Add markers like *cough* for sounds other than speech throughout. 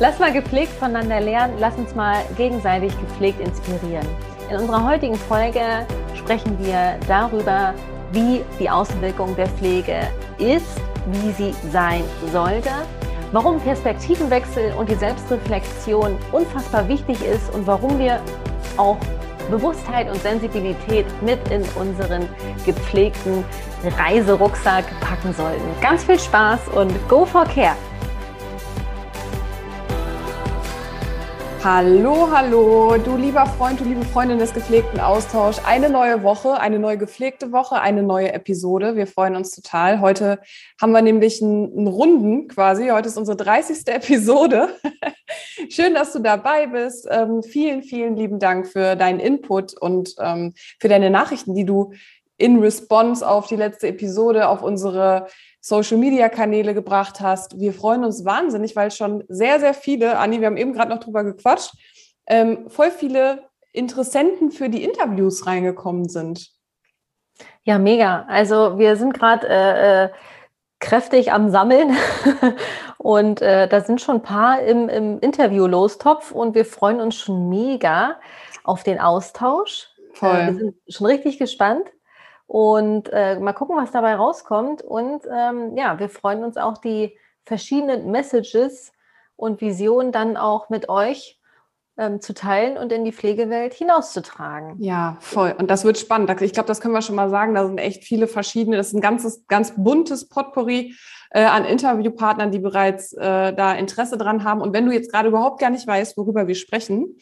Lass mal gepflegt voneinander lernen, lass uns mal gegenseitig gepflegt inspirieren. In unserer heutigen Folge sprechen wir darüber, wie die Außenwirkung der Pflege ist, wie sie sein sollte, warum Perspektivenwechsel und die Selbstreflexion unfassbar wichtig ist und warum wir auch Bewusstheit und Sensibilität mit in unseren gepflegten Reiserucksack packen sollten. Ganz viel Spaß und go for care! Hallo, hallo, du lieber Freund, du liebe Freundin des gepflegten Austauschs. Eine neue Woche, eine neue gepflegte Woche, eine neue Episode. Wir freuen uns total. Heute haben wir nämlich einen, einen Runden quasi. Heute ist unsere 30. *laughs* Episode. Schön, dass du dabei bist. Ähm, vielen, vielen lieben Dank für deinen Input und ähm, für deine Nachrichten, die du in Response auf die letzte Episode, auf unsere Social-Media-Kanäle gebracht hast. Wir freuen uns wahnsinnig, weil schon sehr, sehr viele, Anni, wir haben eben gerade noch drüber gequatscht, ähm, voll viele Interessenten für die Interviews reingekommen sind. Ja, mega. Also wir sind gerade äh, äh, kräftig am Sammeln *laughs* und äh, da sind schon ein paar im, im Interview-Lostopf und wir freuen uns schon mega auf den Austausch. Voll. Äh, wir sind schon richtig gespannt und äh, mal gucken, was dabei rauskommt. Und ähm, ja, wir freuen uns auch, die verschiedenen Messages und Visionen dann auch mit euch ähm, zu teilen und in die Pflegewelt hinauszutragen. Ja, voll. Und das wird spannend. Ich glaube, das können wir schon mal sagen. Da sind echt viele verschiedene. Das ist ein ganzes, ganz buntes Potpourri äh, an Interviewpartnern, die bereits äh, da Interesse dran haben. Und wenn du jetzt gerade überhaupt gar nicht weißt, worüber wir sprechen,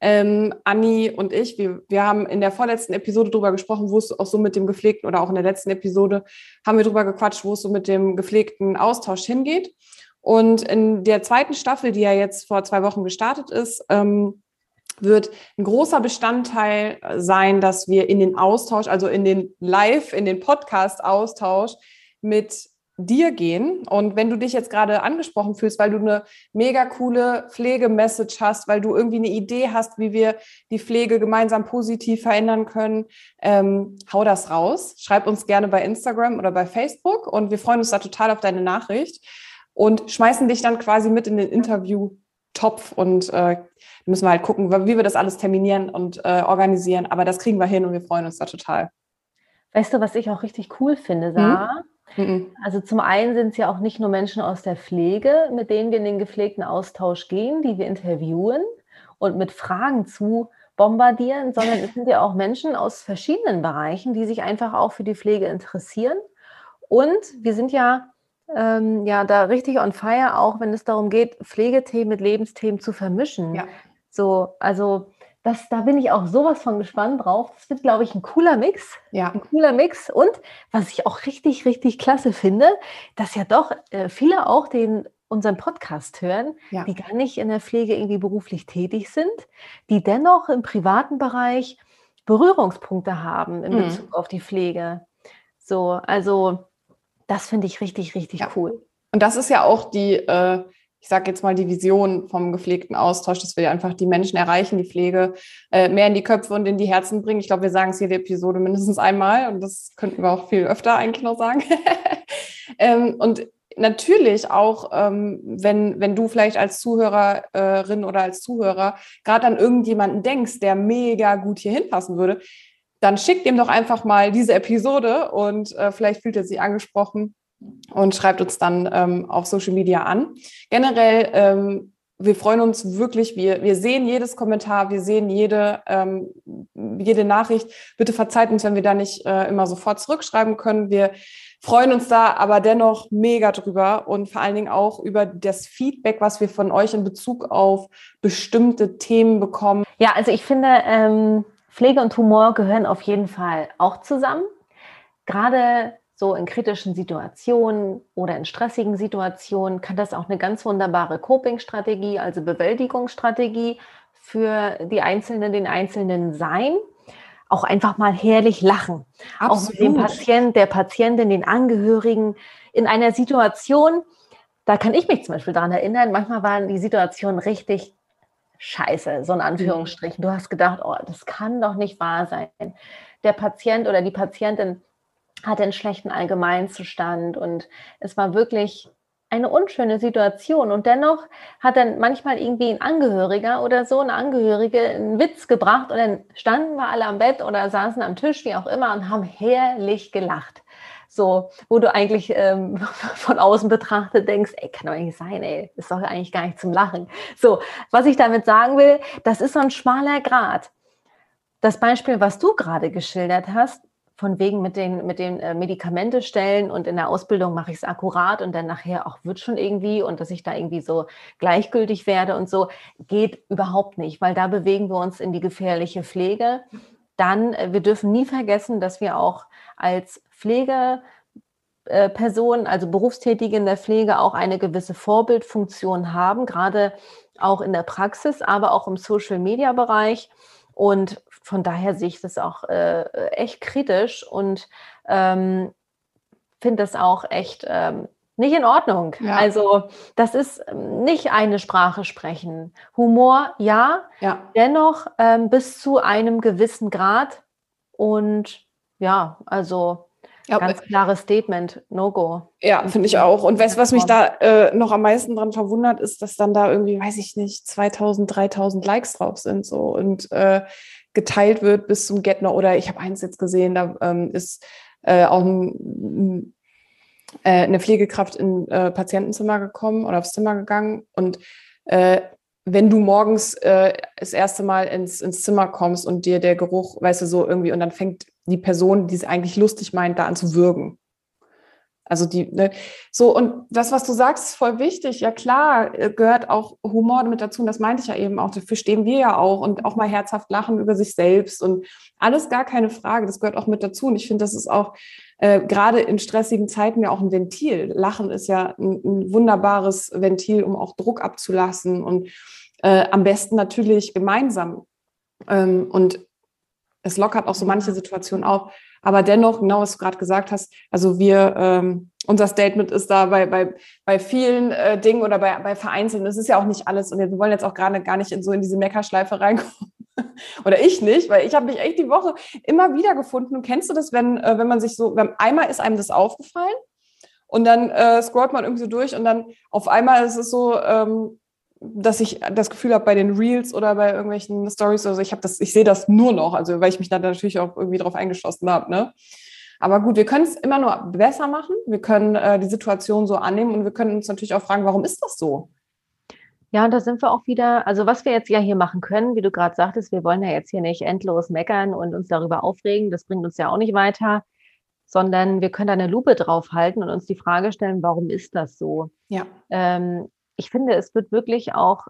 ähm, Anni und ich, wir, wir haben in der vorletzten Episode drüber gesprochen, wo es auch so mit dem gepflegten oder auch in der letzten Episode haben wir drüber gequatscht, wo es so mit dem gepflegten Austausch hingeht. Und in der zweiten Staffel, die ja jetzt vor zwei Wochen gestartet ist, ähm, wird ein großer Bestandteil sein, dass wir in den Austausch, also in den Live, in den Podcast-Austausch mit dir gehen. Und wenn du dich jetzt gerade angesprochen fühlst, weil du eine mega coole Pflegemessage hast, weil du irgendwie eine Idee hast, wie wir die Pflege gemeinsam positiv verändern können, ähm, hau das raus. Schreib uns gerne bei Instagram oder bei Facebook und wir freuen uns da total auf deine Nachricht und schmeißen dich dann quasi mit in den Interview-Topf und äh, müssen wir halt gucken, wie wir das alles terminieren und äh, organisieren. Aber das kriegen wir hin und wir freuen uns da total. Weißt du, was ich auch richtig cool finde, Sarah? Hm? Mhm. Also zum einen sind es ja auch nicht nur Menschen aus der Pflege, mit denen wir in den gepflegten Austausch gehen, die wir interviewen und mit Fragen zu bombardieren, sondern es sind ja auch Menschen aus verschiedenen Bereichen, die sich einfach auch für die Pflege interessieren. Und wir sind ja, ähm, ja da richtig on fire, auch wenn es darum geht, Pflegethemen mit Lebensthemen zu vermischen. Ja. So, also das, da bin ich auch sowas von gespannt drauf. Das wird, glaube ich, ein cooler Mix. Ja. Ein cooler Mix. Und was ich auch richtig, richtig klasse finde, dass ja doch äh, viele auch den unseren Podcast hören, ja. die gar nicht in der Pflege irgendwie beruflich tätig sind, die dennoch im privaten Bereich Berührungspunkte haben in mhm. Bezug auf die Pflege. So, also das finde ich richtig, richtig ja. cool. Und das ist ja auch die, äh, ich sage jetzt mal, die Vision vom gepflegten Austausch, dass wir einfach die Menschen erreichen, die Pflege äh, mehr in die Köpfe und in die Herzen bringen. Ich glaube, wir sagen es jede Episode mindestens einmal und das könnten wir auch viel öfter eigentlich noch sagen. *laughs* ähm, und natürlich auch, ähm, wenn, wenn du vielleicht als Zuhörerin oder als Zuhörer gerade an irgendjemanden denkst, der mega gut hier hinpassen würde, dann schick dem doch einfach mal diese Episode und äh, vielleicht fühlt er sich angesprochen und schreibt uns dann ähm, auf Social Media an. Generell, ähm, wir freuen uns wirklich, wir, wir sehen jedes Kommentar, wir sehen jede, ähm, jede Nachricht. Bitte verzeiht uns, wenn wir da nicht äh, immer sofort zurückschreiben können. Wir freuen uns da aber dennoch mega drüber und vor allen Dingen auch über das Feedback, was wir von euch in Bezug auf bestimmte Themen bekommen. Ja, also ich finde, ähm, Pflege und Humor gehören auf jeden Fall auch zusammen. Gerade so in kritischen Situationen oder in stressigen Situationen kann das auch eine ganz wunderbare Coping-Strategie, also Bewältigungsstrategie für die Einzelnen, den Einzelnen sein. Auch einfach mal herrlich lachen. Absolut. Auch mit dem Patient, der Patientin, den Angehörigen in einer Situation, da kann ich mich zum Beispiel daran erinnern, manchmal waren die Situationen richtig scheiße, so in Anführungsstrichen. Du hast gedacht, oh, das kann doch nicht wahr sein. Der Patient oder die Patientin hatte einen schlechten Allgemeinzustand und es war wirklich eine unschöne Situation. Und dennoch hat dann manchmal irgendwie ein Angehöriger oder so, eine Angehörige, einen Witz gebracht und dann standen wir alle am Bett oder saßen am Tisch, wie auch immer, und haben herrlich gelacht. So, wo du eigentlich ähm, *laughs* von außen betrachtet denkst, ey, kann doch nicht sein, ey, ist doch eigentlich gar nicht zum Lachen. So, was ich damit sagen will, das ist so ein schmaler Grad. Das Beispiel, was du gerade geschildert hast, von wegen mit den, mit den äh, Medikamentestellen und in der Ausbildung mache ich es akkurat und dann nachher auch wird schon irgendwie und dass ich da irgendwie so gleichgültig werde und so, geht überhaupt nicht, weil da bewegen wir uns in die gefährliche Pflege. Dann, äh, wir dürfen nie vergessen, dass wir auch als Pflegepersonen, äh, also Berufstätige in der Pflege, auch eine gewisse Vorbildfunktion haben, gerade auch in der Praxis, aber auch im Social-Media-Bereich. Und von daher sehe ich das auch äh, echt kritisch und ähm, finde das auch echt ähm, nicht in Ordnung. Ja. Also das ist ähm, nicht eine Sprache sprechen. Humor ja, ja. dennoch ähm, bis zu einem gewissen Grad. Und ja, also ja, ganz klares Statement, No-Go. Ja, finde ich auch. Und weißt was mich da äh, noch am meisten dran verwundert, ist, dass dann da irgendwie, weiß ich nicht, 2000, 3000 Likes drauf sind so und äh, geteilt wird bis zum Getner. Oder ich habe eins jetzt gesehen, da ähm, ist äh, auch ein, äh, eine Pflegekraft in äh, Patientenzimmer gekommen oder aufs Zimmer gegangen und äh, wenn du morgens äh, das erste Mal ins, ins Zimmer kommst und dir der Geruch, weißt du, so irgendwie, und dann fängt die Person, die es eigentlich lustig meint, da an zu würgen. Also die, ne, so, und das, was du sagst, ist voll wichtig. Ja, klar, äh, gehört auch Humor mit dazu. Und das meinte ich ja eben auch. Dafür stehen wir ja auch und auch mal herzhaft lachen über sich selbst und alles gar keine Frage. Das gehört auch mit dazu. Und ich finde, das ist auch äh, gerade in stressigen Zeiten ja auch ein Ventil. Lachen ist ja ein, ein wunderbares Ventil, um auch Druck abzulassen und äh, am besten natürlich gemeinsam. Ähm, und es lockert auch so manche Situationen auf. Aber dennoch, genau was du gerade gesagt hast, also wir, ähm, unser Statement ist da bei, bei, bei vielen äh, Dingen oder bei, bei Vereinzelten, das ist ja auch nicht alles. Und wir wollen jetzt auch gerade gar nicht in so in diese Meckerschleife reinkommen. Oder ich nicht, weil ich habe mich echt die Woche immer wieder gefunden. Und kennst du das, wenn, äh, wenn man sich so, wenn, einmal ist einem das aufgefallen und dann äh, scrollt man irgendwie so durch und dann auf einmal ist es so, ähm, dass ich das Gefühl habe bei den Reels oder bei irgendwelchen Stories, also ich habe das, ich sehe das nur noch, also weil ich mich da natürlich auch irgendwie drauf eingeschlossen habe, ne? Aber gut, wir können es immer nur besser machen. Wir können äh, die Situation so annehmen und wir können uns natürlich auch fragen, warum ist das so? Ja, und da sind wir auch wieder, also was wir jetzt ja hier machen können, wie du gerade sagtest, wir wollen ja jetzt hier nicht endlos meckern und uns darüber aufregen, das bringt uns ja auch nicht weiter, sondern wir können da eine Lupe draufhalten und uns die Frage stellen, warum ist das so? Ja. Ähm, ich finde, es wird wirklich auch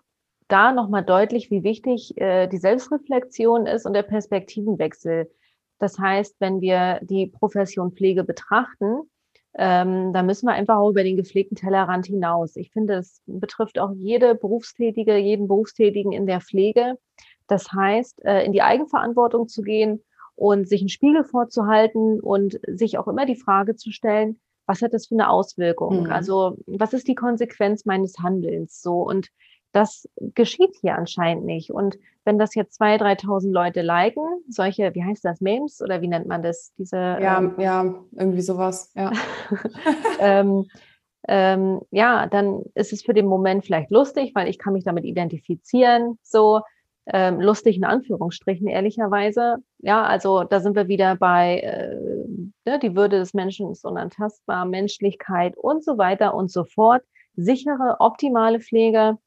da nochmal deutlich, wie wichtig äh, die Selbstreflexion ist und der Perspektivenwechsel. Das heißt, wenn wir die Profession Pflege betrachten, ähm, da müssen wir einfach auch über den gepflegten Tellerrand hinaus. Ich finde, es betrifft auch jede Berufstätige, jeden Berufstätigen in der Pflege. Das heißt, äh, in die Eigenverantwortung zu gehen und sich einen Spiegel vorzuhalten und sich auch immer die Frage zu stellen, was hat das für eine Auswirkung? Mhm. Also was ist die Konsequenz meines Handelns so? Und das geschieht hier anscheinend nicht. Und wenn das jetzt 2.000, 3.000 Leute liken, solche, wie heißt das, Memes oder wie nennt man das? Diese, ja, ähm, ja, irgendwie sowas, ja. *laughs* *laughs* ähm, ähm, ja, dann ist es für den Moment vielleicht lustig, weil ich kann mich damit identifizieren, so ähm, lustig in Anführungsstrichen, ehrlicherweise. Ja, also da sind wir wieder bei äh, ne, die Würde des Menschen ist unantastbar, Menschlichkeit und so weiter und so fort. Sichere, optimale Pflege.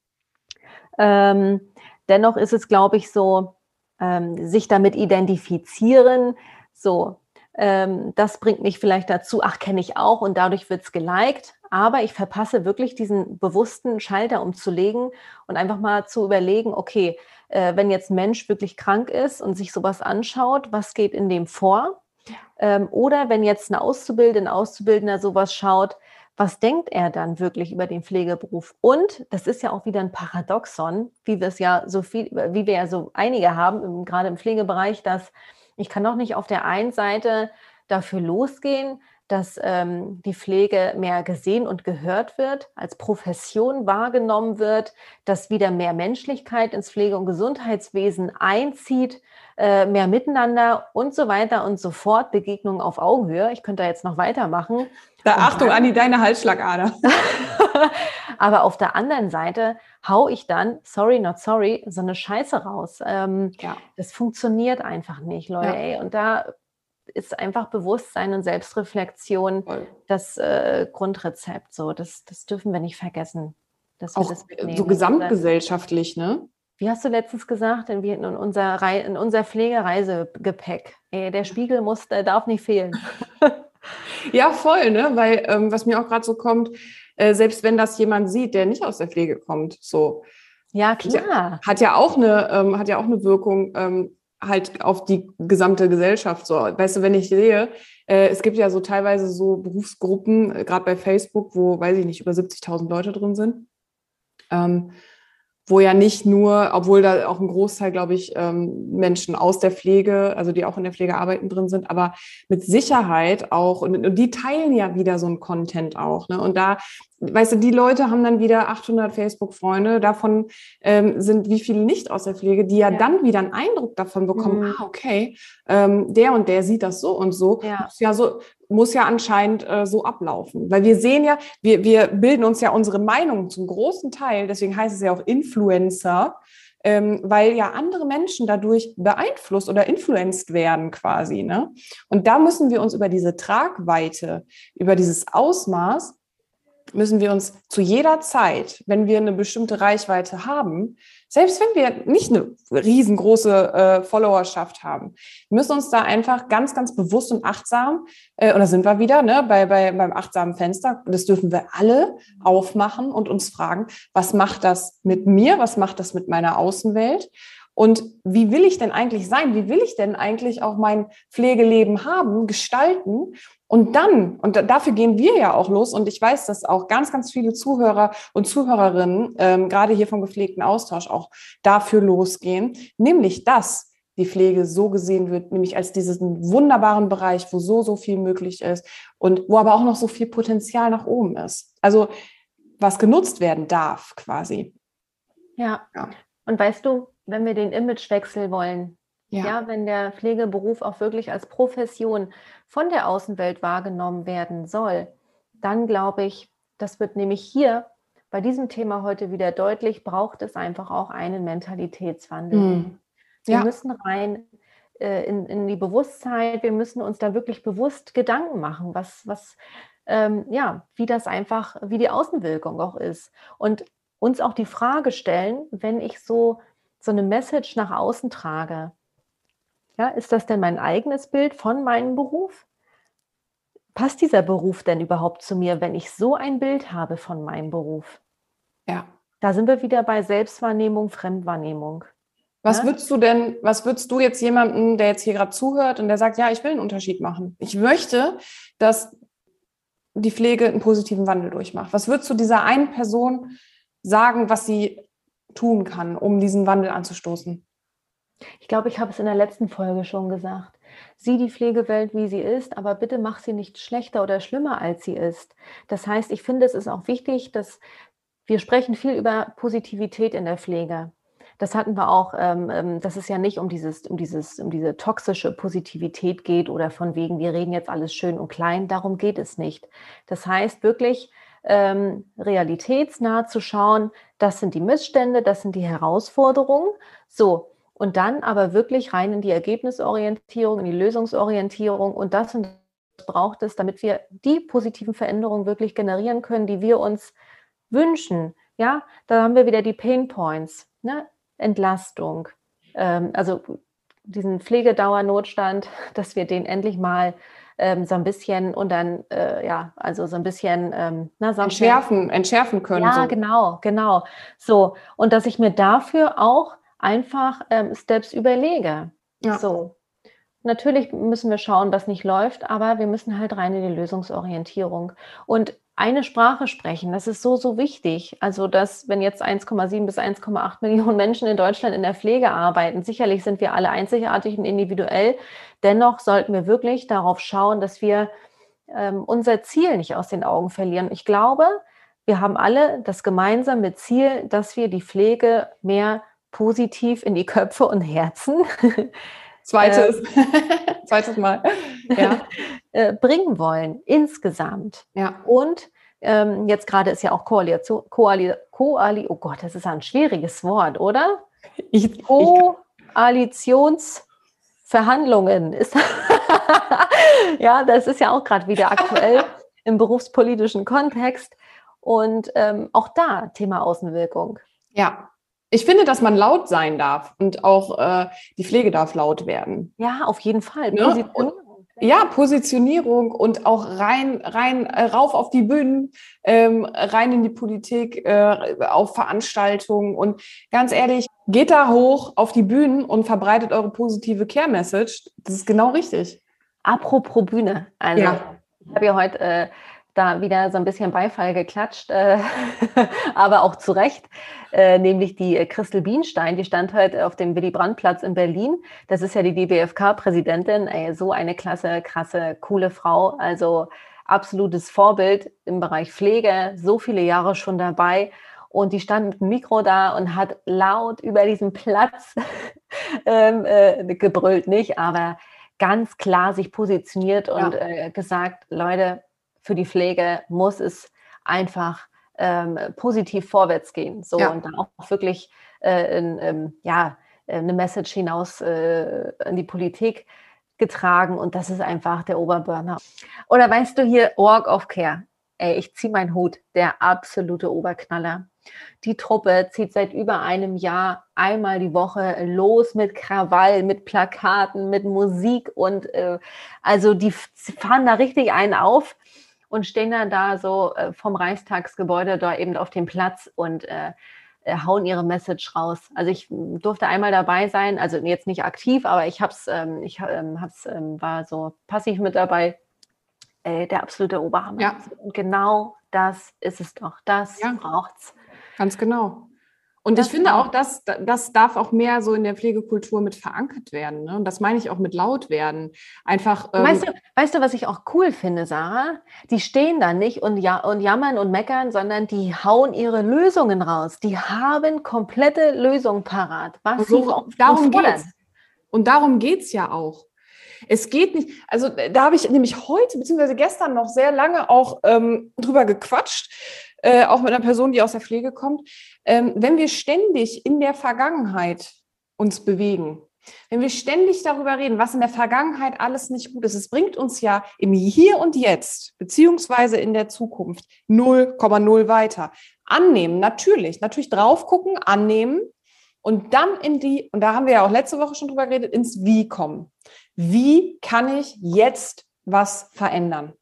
Ähm, dennoch ist es, glaube ich, so, ähm, sich damit identifizieren, so, ähm, das bringt mich vielleicht dazu, ach, kenne ich auch und dadurch wird es geliked. Aber ich verpasse wirklich diesen bewussten Schalter umzulegen und einfach mal zu überlegen, okay, äh, wenn jetzt ein Mensch wirklich krank ist und sich sowas anschaut, was geht in dem vor? Ähm, oder wenn jetzt eine Auszubildende, ein Auszubildender sowas schaut, was denkt er dann wirklich über den Pflegeberuf? Und das ist ja auch wieder ein Paradoxon, wie wir es ja so viel, wie wir ja so einige haben, gerade im Pflegebereich, dass ich kann doch nicht auf der einen Seite dafür losgehen, dass ähm, die Pflege mehr gesehen und gehört wird, als Profession wahrgenommen wird, dass wieder mehr Menschlichkeit ins Pflege- und Gesundheitswesen einzieht, äh, mehr Miteinander und so weiter und so fort, Begegnungen auf Augenhöhe. Ich könnte da jetzt noch weitermachen. Da Achtung, Anni, deine Halsschlagader. *laughs* *laughs* Aber auf der anderen Seite hau ich dann, sorry, not sorry, so eine Scheiße raus. Ähm, ja. Das funktioniert einfach nicht, Leute. Ja. Ey. Und da ist einfach Bewusstsein und Selbstreflexion Voll. das äh, Grundrezept. So, das, das dürfen wir nicht vergessen. Dass wir Auch das so gesamtgesellschaftlich, ne? Wie hast du letztens gesagt, in, in unser, in unser Pflegereisegepäck? Der *laughs* Spiegel muss, der darf nicht fehlen. *laughs* ja, voll, ne? Weil ähm, was mir auch gerade so kommt, äh, selbst wenn das jemand sieht, der nicht aus der Pflege kommt, so. Ja, klar. Hat ja auch eine, ähm, hat ja auch eine Wirkung. Ähm, halt auf die gesamte Gesellschaft so. Weißt du, wenn ich sehe, äh, es gibt ja so teilweise so Berufsgruppen, äh, gerade bei Facebook, wo, weiß ich nicht, über 70.000 Leute drin sind. Ähm, wo ja nicht nur, obwohl da auch ein Großteil, glaube ich, ähm, Menschen aus der Pflege, also die auch in der Pflege arbeiten drin sind, aber mit Sicherheit auch, und, und die teilen ja wieder so ein Content auch. Ne? Und da, weißt du, die Leute haben dann wieder 800 Facebook-Freunde, davon ähm, sind wie viele nicht aus der Pflege, die ja, ja. dann wieder einen Eindruck davon bekommen, mhm. ah, okay, ähm, der und der sieht das so und so. Ja, ja so, muss ja anscheinend äh, so ablaufen. Weil wir sehen ja, wir, wir bilden uns ja unsere Meinung zum großen Teil, deswegen heißt es ja auch Influencer, ähm, weil ja andere Menschen dadurch beeinflusst oder influenced werden quasi. Ne? Und da müssen wir uns über diese Tragweite, über dieses Ausmaß, müssen wir uns zu jeder Zeit, wenn wir eine bestimmte Reichweite haben, selbst wenn wir nicht eine riesengroße äh, Followerschaft haben, müssen uns da einfach ganz, ganz bewusst und achtsam, äh, und da sind wir wieder ne, bei, bei, beim achtsamen Fenster, das dürfen wir alle aufmachen und uns fragen, was macht das mit mir, was macht das mit meiner Außenwelt? Und wie will ich denn eigentlich sein? Wie will ich denn eigentlich auch mein Pflegeleben haben, gestalten? Und dann, und dafür gehen wir ja auch los, und ich weiß, dass auch ganz, ganz viele Zuhörer und Zuhörerinnen, ähm, gerade hier vom gepflegten Austausch, auch dafür losgehen, nämlich dass die Pflege so gesehen wird, nämlich als diesen wunderbaren Bereich, wo so, so viel möglich ist und wo aber auch noch so viel Potenzial nach oben ist. Also was genutzt werden darf quasi. Ja. ja. Und weißt du, wenn wir den Imagewechsel wollen, ja. ja, wenn der Pflegeberuf auch wirklich als Profession von der Außenwelt wahrgenommen werden soll, dann glaube ich, das wird nämlich hier bei diesem Thema heute wieder deutlich, braucht es einfach auch einen Mentalitätswandel. Mhm. Wir ja. müssen rein äh, in, in die Bewusstheit, wir müssen uns da wirklich bewusst Gedanken machen, was, was ähm, ja, wie das einfach, wie die Außenwirkung auch ist. Und uns auch die Frage stellen, wenn ich so, so eine Message nach außen trage, ja, ist das denn mein eigenes Bild von meinem Beruf? Passt dieser Beruf denn überhaupt zu mir, wenn ich so ein Bild habe von meinem Beruf? Ja. Da sind wir wieder bei Selbstwahrnehmung, Fremdwahrnehmung. Was ja? würdest du denn, was würdest du jetzt jemandem, der jetzt hier gerade zuhört und der sagt, ja, ich will einen Unterschied machen. Ich möchte, dass die Pflege einen positiven Wandel durchmacht. Was würdest du dieser einen Person sagen, was sie tun kann, um diesen Wandel anzustoßen? Ich glaube, ich habe es in der letzten Folge schon gesagt. Sieh die Pflegewelt, wie sie ist, aber bitte mach sie nicht schlechter oder schlimmer, als sie ist. Das heißt, ich finde, es ist auch wichtig, dass wir sprechen viel über Positivität in der Pflege. Das hatten wir auch, ähm, ähm, dass es ja nicht um dieses, um dieses, um diese toxische Positivität geht oder von wegen, wir reden jetzt alles schön und klein. Darum geht es nicht. Das heißt wirklich ähm, realitätsnah zu schauen, das sind die Missstände, das sind die Herausforderungen. So, und dann aber wirklich rein in die Ergebnisorientierung, in die Lösungsorientierung und das und das braucht es, damit wir die positiven Veränderungen wirklich generieren können, die wir uns wünschen. Ja, da haben wir wieder die Pain Points, ne? Entlastung, ähm, also diesen Pflegedauernotstand, *laughs* dass wir den endlich mal ähm, so ein bisschen und dann, äh, ja, also so ein bisschen ähm, na, so entschärfen, entschärfen können. Ja, so. genau, genau. So, und dass ich mir dafür auch einfach ähm, Steps überlege. Ja. So. Natürlich müssen wir schauen, was nicht läuft, aber wir müssen halt rein in die Lösungsorientierung. Und eine Sprache sprechen, das ist so, so wichtig. Also, dass, wenn jetzt 1,7 bis 1,8 Millionen Menschen in Deutschland in der Pflege arbeiten, sicherlich sind wir alle einzigartig und individuell. Dennoch sollten wir wirklich darauf schauen, dass wir ähm, unser Ziel nicht aus den Augen verlieren. Ich glaube, wir haben alle das gemeinsame Ziel, dass wir die Pflege mehr positiv in die Köpfe und Herzen *laughs* Zweites, äh, *laughs* zweites Mal ja. *laughs* Äh, bringen wollen, insgesamt. Ja. Und ähm, jetzt gerade ist ja auch Koalition, Koali, Koali, oh Gott, das ist ein schwieriges Wort, oder? Ich, Koalitionsverhandlungen. Ist ja, das ist ja auch gerade wieder aktuell im berufspolitischen Kontext. Und ähm, auch da Thema Außenwirkung. Ja, ich finde, dass man laut sein darf und auch äh, die Pflege darf laut werden. Ja, auf jeden Fall. Ne? Positionierung. Ja, Positionierung und auch rein, rein äh, rauf auf die Bühnen, ähm, rein in die Politik, äh, auf Veranstaltungen und ganz ehrlich, geht da hoch auf die Bühnen und verbreitet eure positive Care-Message. Das ist genau richtig. Apropos Bühne, also ja. ich habe ja heute äh, da wieder so ein bisschen Beifall geklatscht, äh, *laughs* aber auch zu Recht, äh, nämlich die äh, Christel Bienstein, die stand heute auf dem Willy-Brandt-Platz in Berlin. Das ist ja die DBFK-Präsidentin, so eine klasse, krasse, coole Frau, also absolutes Vorbild im Bereich Pflege, so viele Jahre schon dabei. Und die stand mit dem Mikro da und hat laut über diesen Platz *laughs* ähm, äh, gebrüllt, nicht, aber ganz klar sich positioniert und ja. äh, gesagt, Leute, für die Pflege muss es einfach ähm, positiv vorwärts gehen. So ja. und dann auch wirklich äh, in, ähm, ja, eine Message hinaus äh, in die Politik getragen und das ist einfach der Oberburner. Oder weißt du hier, Org of Care, ey, ich ziehe meinen Hut, der absolute Oberknaller. Die Truppe zieht seit über einem Jahr einmal die Woche los mit Krawall, mit Plakaten, mit Musik und äh, also die fahren da richtig einen auf und stehen dann da so äh, vom Reichstagsgebäude da eben auf dem Platz und äh, äh hauen ihre Message raus. Also ich durfte einmal dabei sein, also jetzt nicht aktiv, aber ich hab's, ähm, ich ähm, hab's, ähm, war so passiv mit dabei. Äh, der absolute Oberhammer. Ja. Und genau das ist es doch. Das ja. braucht's. Ganz genau. Und das ich finde auch, dass das darf auch mehr so in der Pflegekultur mit verankert werden. Ne? Und das meine ich auch mit laut werden. Einfach. Ähm weißt, du, weißt du, was ich auch cool finde, Sarah? Die stehen da nicht und, ja, und jammern und meckern, sondern die hauen ihre Lösungen raus. Die haben komplette Lösungen parat. Was so, sie darum geht's. Und darum geht es ja auch. Es geht nicht, also da habe ich nämlich heute bzw. gestern noch sehr lange auch ähm, drüber gequatscht äh, auch mit einer Person, die aus der Pflege kommt, ähm, wenn wir ständig in der Vergangenheit uns bewegen, wenn wir ständig darüber reden, was in der Vergangenheit alles nicht gut ist, es bringt uns ja im Hier und Jetzt, beziehungsweise in der Zukunft 0,0 weiter. Annehmen, natürlich, natürlich drauf gucken, annehmen und dann in die, und da haben wir ja auch letzte Woche schon drüber geredet, ins Wie kommen. Wie kann ich jetzt was verändern?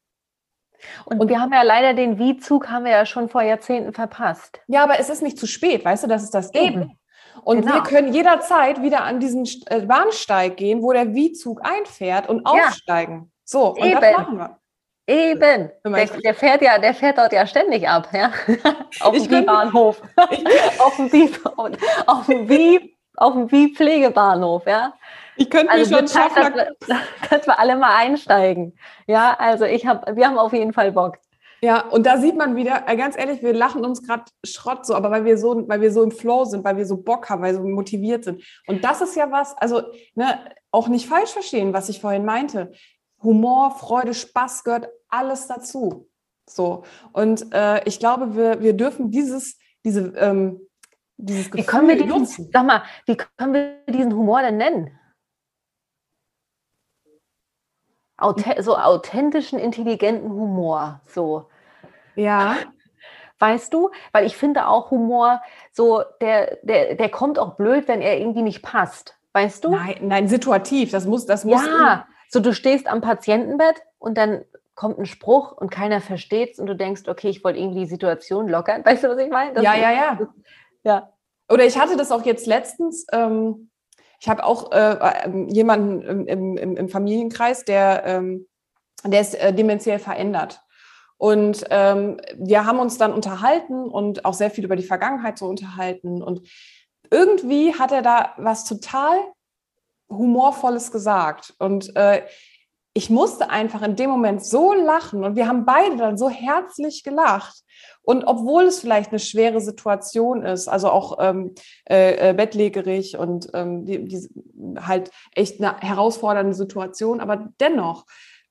Und, und wir haben ja leider den Wie-Zug haben wir ja schon vor Jahrzehnten verpasst. Ja, aber es ist nicht zu spät, weißt du, das ist das Eben. Und genau. wir können jederzeit wieder an diesen äh, Bahnsteig gehen, wo der Wie-Zug einfährt und ja. aufsteigen. So, und Eben. das machen wir. Eben. Der, der, fährt ja, der fährt dort ja ständig ab, ja. *laughs* *laughs* auf dem Wie-Bahnhof. auf dem Wie, auf dem Wie, auf dem Wie-Pflegebahnhof, ja. Ich könnte also mir schon schaffen, dass, *laughs* dass wir alle mal einsteigen. Ja, also ich habe, wir haben auf jeden Fall Bock. Ja, und da sieht man wieder, äh, ganz ehrlich, wir lachen uns gerade Schrott so, aber weil wir so, weil wir so im Flow sind, weil wir so Bock haben, weil wir so motiviert sind. Und das ist ja was, also ne, auch nicht falsch verstehen, was ich vorhin meinte. Humor, Freude, Spaß gehört alles dazu. So. Und äh, ich glaube, wir, wir dürfen dieses, diese, ähm, dieses Gefühl wie können wir diesen, nutzen. Sag mal, wie können wir diesen Humor denn nennen? so authentischen, intelligenten Humor. So. Ja. Weißt du? Weil ich finde auch Humor, so, der, der, der kommt auch blöd, wenn er irgendwie nicht passt. Weißt du? Nein, nein, situativ. Das muss, das muss. Ja, so du stehst am Patientenbett und dann kommt ein Spruch und keiner versteht es und du denkst, okay, ich wollte irgendwie die Situation lockern. Weißt du, was ich meine? Das ja, ja, ja. ja. Oder ich hatte das auch jetzt letztens, ähm, ich habe auch äh, ähm, jemanden im, im, im, Familienkreis, der, ähm, der ist äh, dementiell verändert. Und ähm, wir haben uns dann unterhalten und auch sehr viel über die Vergangenheit so unterhalten. Und irgendwie hat er da was total Humorvolles gesagt. Und äh, ich musste einfach in dem Moment so lachen und wir haben beide dann so herzlich gelacht. Und obwohl es vielleicht eine schwere Situation ist, also auch ähm, äh, äh, bettlägerig und ähm, die, die, halt echt eine herausfordernde Situation, aber dennoch,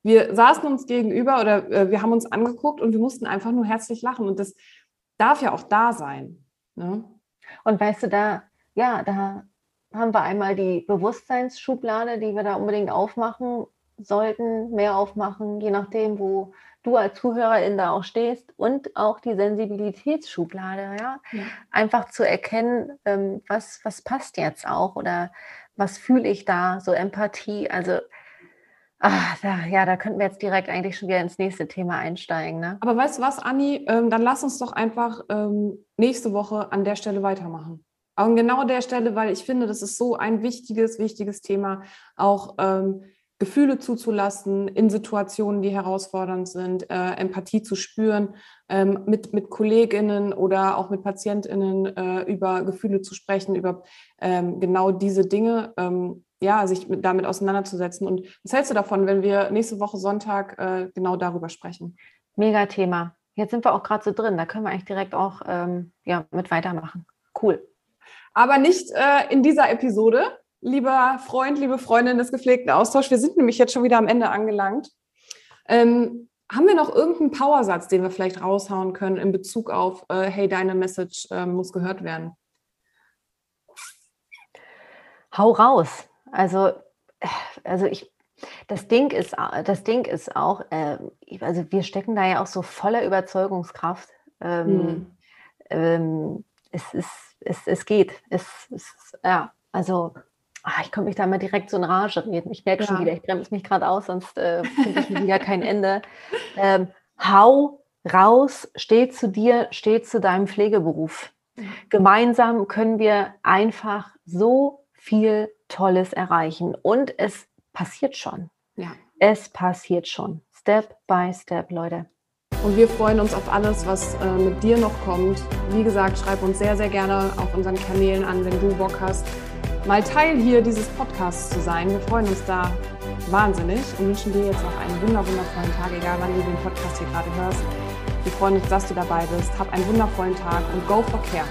wir saßen uns gegenüber oder äh, wir haben uns angeguckt und wir mussten einfach nur herzlich lachen. Und das darf ja auch da sein. Ne? Und weißt du, da, ja, da haben wir einmal die Bewusstseinsschublade, die wir da unbedingt aufmachen sollten, mehr aufmachen, je nachdem, wo du als Zuhörerin da auch stehst und auch die Sensibilitätsschublade, ja, ja. einfach zu erkennen, ähm, was, was passt jetzt auch oder was fühle ich da, so Empathie, also Ach, ja, da könnten wir jetzt direkt eigentlich schon wieder ins nächste Thema einsteigen. Ne? Aber weißt du was, Anni, ähm, dann lass uns doch einfach ähm, nächste Woche an der Stelle weitermachen. An genau der Stelle, weil ich finde, das ist so ein wichtiges, wichtiges Thema, auch ähm, Gefühle zuzulassen in Situationen, die herausfordernd sind, äh, Empathie zu spüren, ähm, mit, mit KollegInnen oder auch mit PatientInnen äh, über Gefühle zu sprechen, über ähm, genau diese Dinge, ähm, ja, sich mit, damit auseinanderzusetzen. Und was hältst du davon, wenn wir nächste Woche Sonntag äh, genau darüber sprechen? Mega Thema. Jetzt sind wir auch gerade so drin, da können wir eigentlich direkt auch ähm, ja, mit weitermachen. Cool. Aber nicht äh, in dieser Episode lieber Freund, liebe Freundin des gepflegten Austauschs. Wir sind nämlich jetzt schon wieder am Ende angelangt. Ähm, haben wir noch irgendeinen Powersatz, den wir vielleicht raushauen können in Bezug auf, äh, hey, deine Message äh, muss gehört werden? Hau raus. Also, also ich, das Ding ist, das Ding ist auch, äh, also wir stecken da ja auch so voller Überzeugungskraft. Ähm, hm. ähm, es, ist, es, es geht. Es, es, ja, also Ah, ich konnte mich da mal direkt so in Rage reden. Ich merke ja. schon wieder, ich bremse mich gerade aus, sonst äh, finde ich wieder kein Ende. Ähm, hau raus, steh zu dir, steh zu deinem Pflegeberuf. Gemeinsam können wir einfach so viel Tolles erreichen. Und es passiert schon. Ja. Es passiert schon. Step by Step, Leute. Und wir freuen uns auf alles, was äh, mit dir noch kommt. Wie gesagt, schreib uns sehr, sehr gerne auf unseren Kanälen an, wenn du Bock hast, mal Teil hier dieses Podcasts zu sein. Wir freuen uns da wahnsinnig und wünschen dir jetzt noch einen wundervollen Tag, egal wann du den Podcast hier gerade hörst. Wir freuen uns, dass du dabei bist. Hab einen wundervollen Tag und go for care.